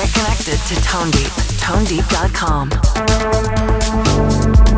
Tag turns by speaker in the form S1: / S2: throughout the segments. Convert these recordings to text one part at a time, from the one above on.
S1: Get connected to Tone Deep. ToneDeep.com.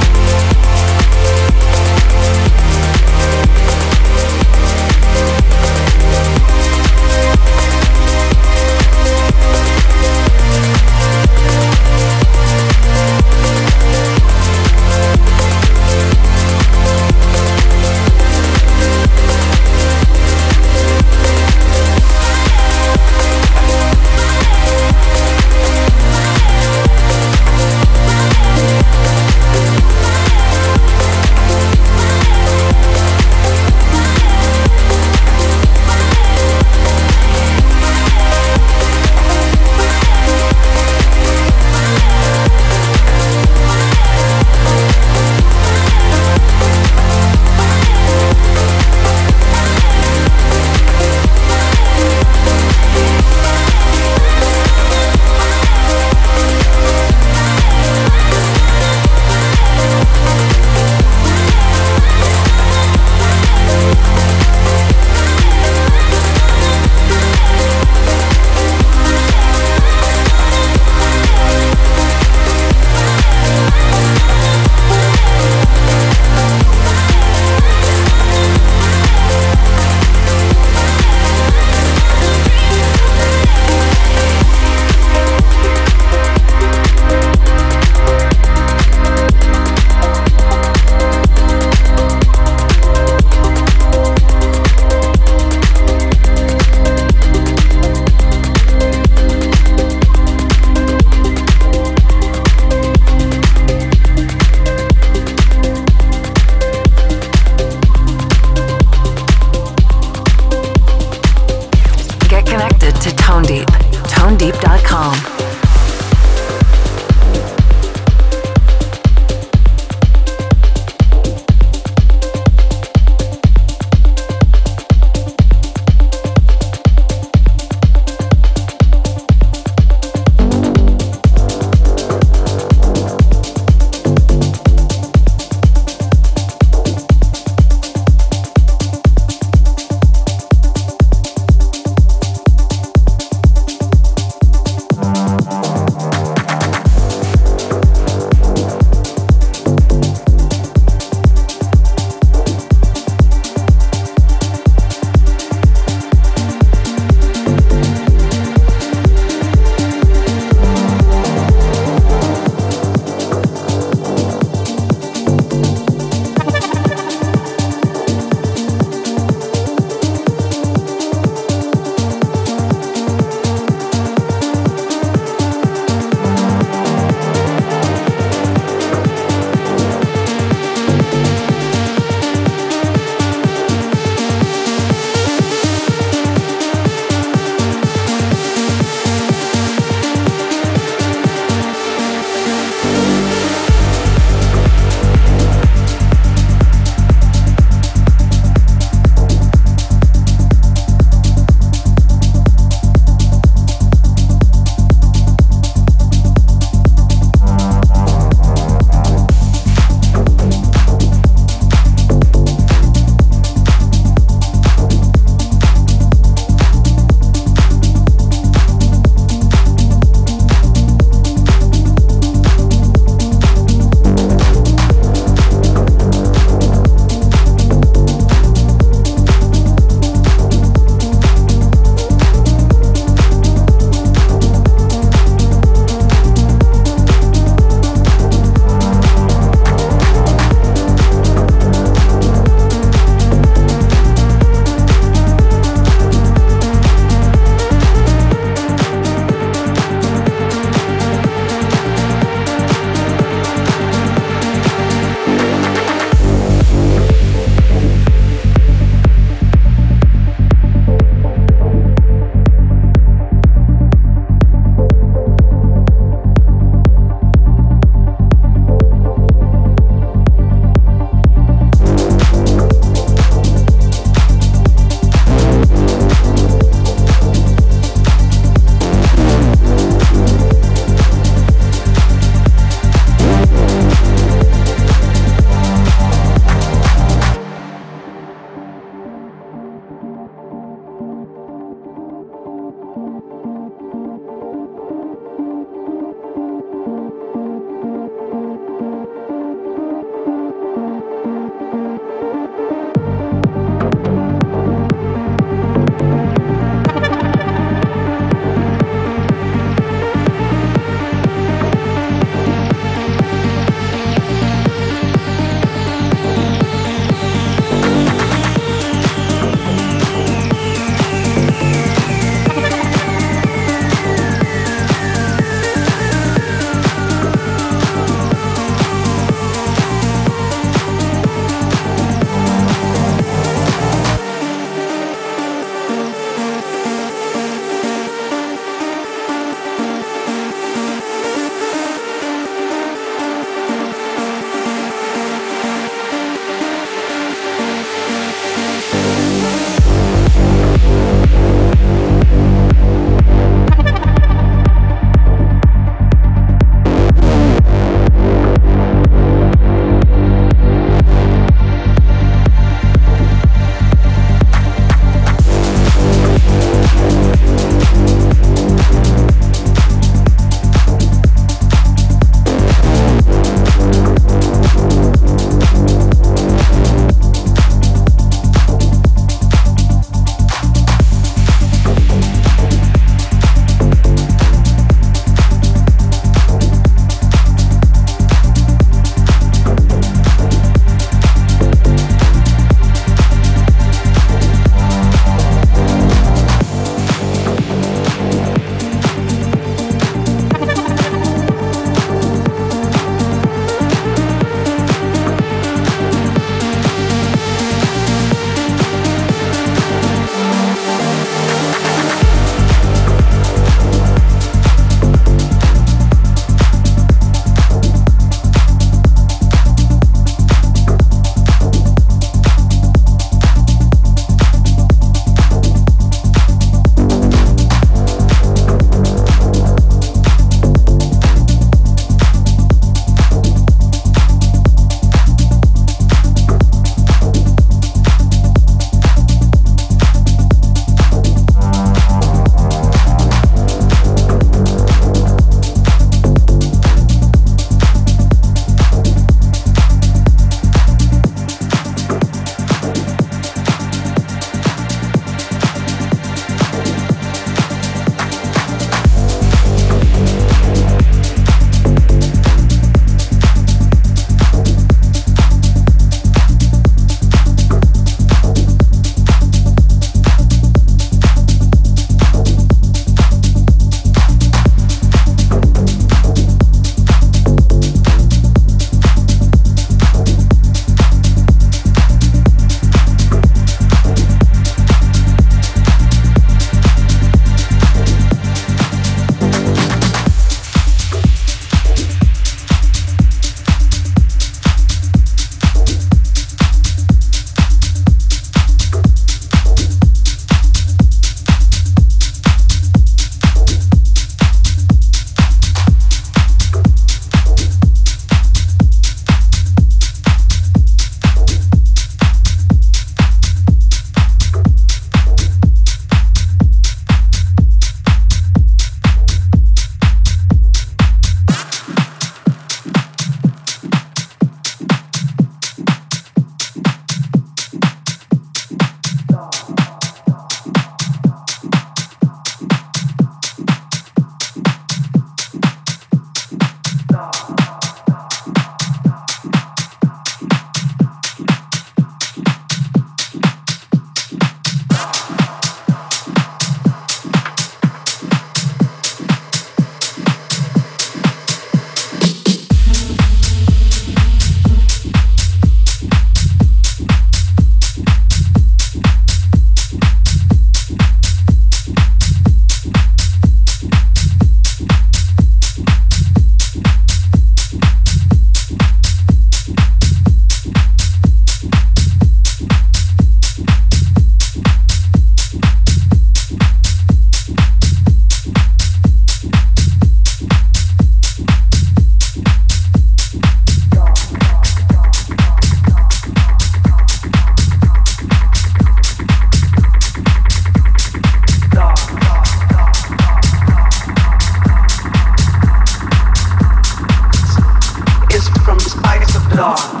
S1: God.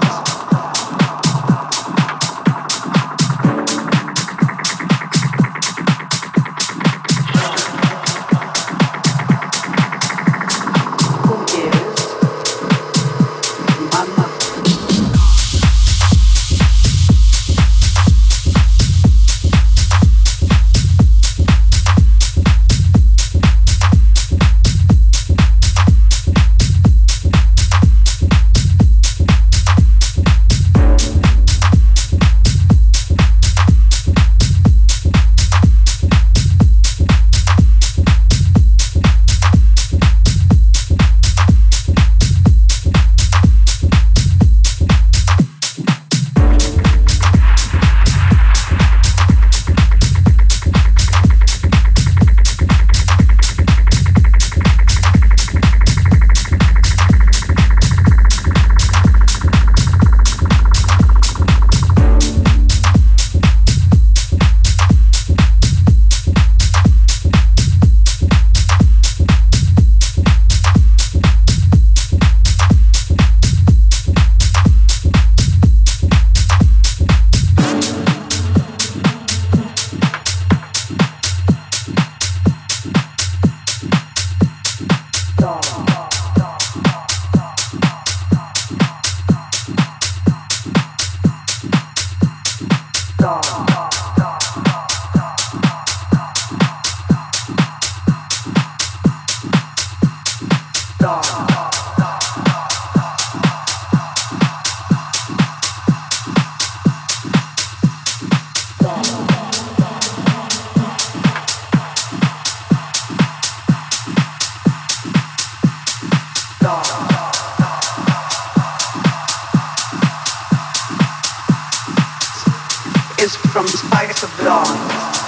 S1: Get connected to Tone Deep.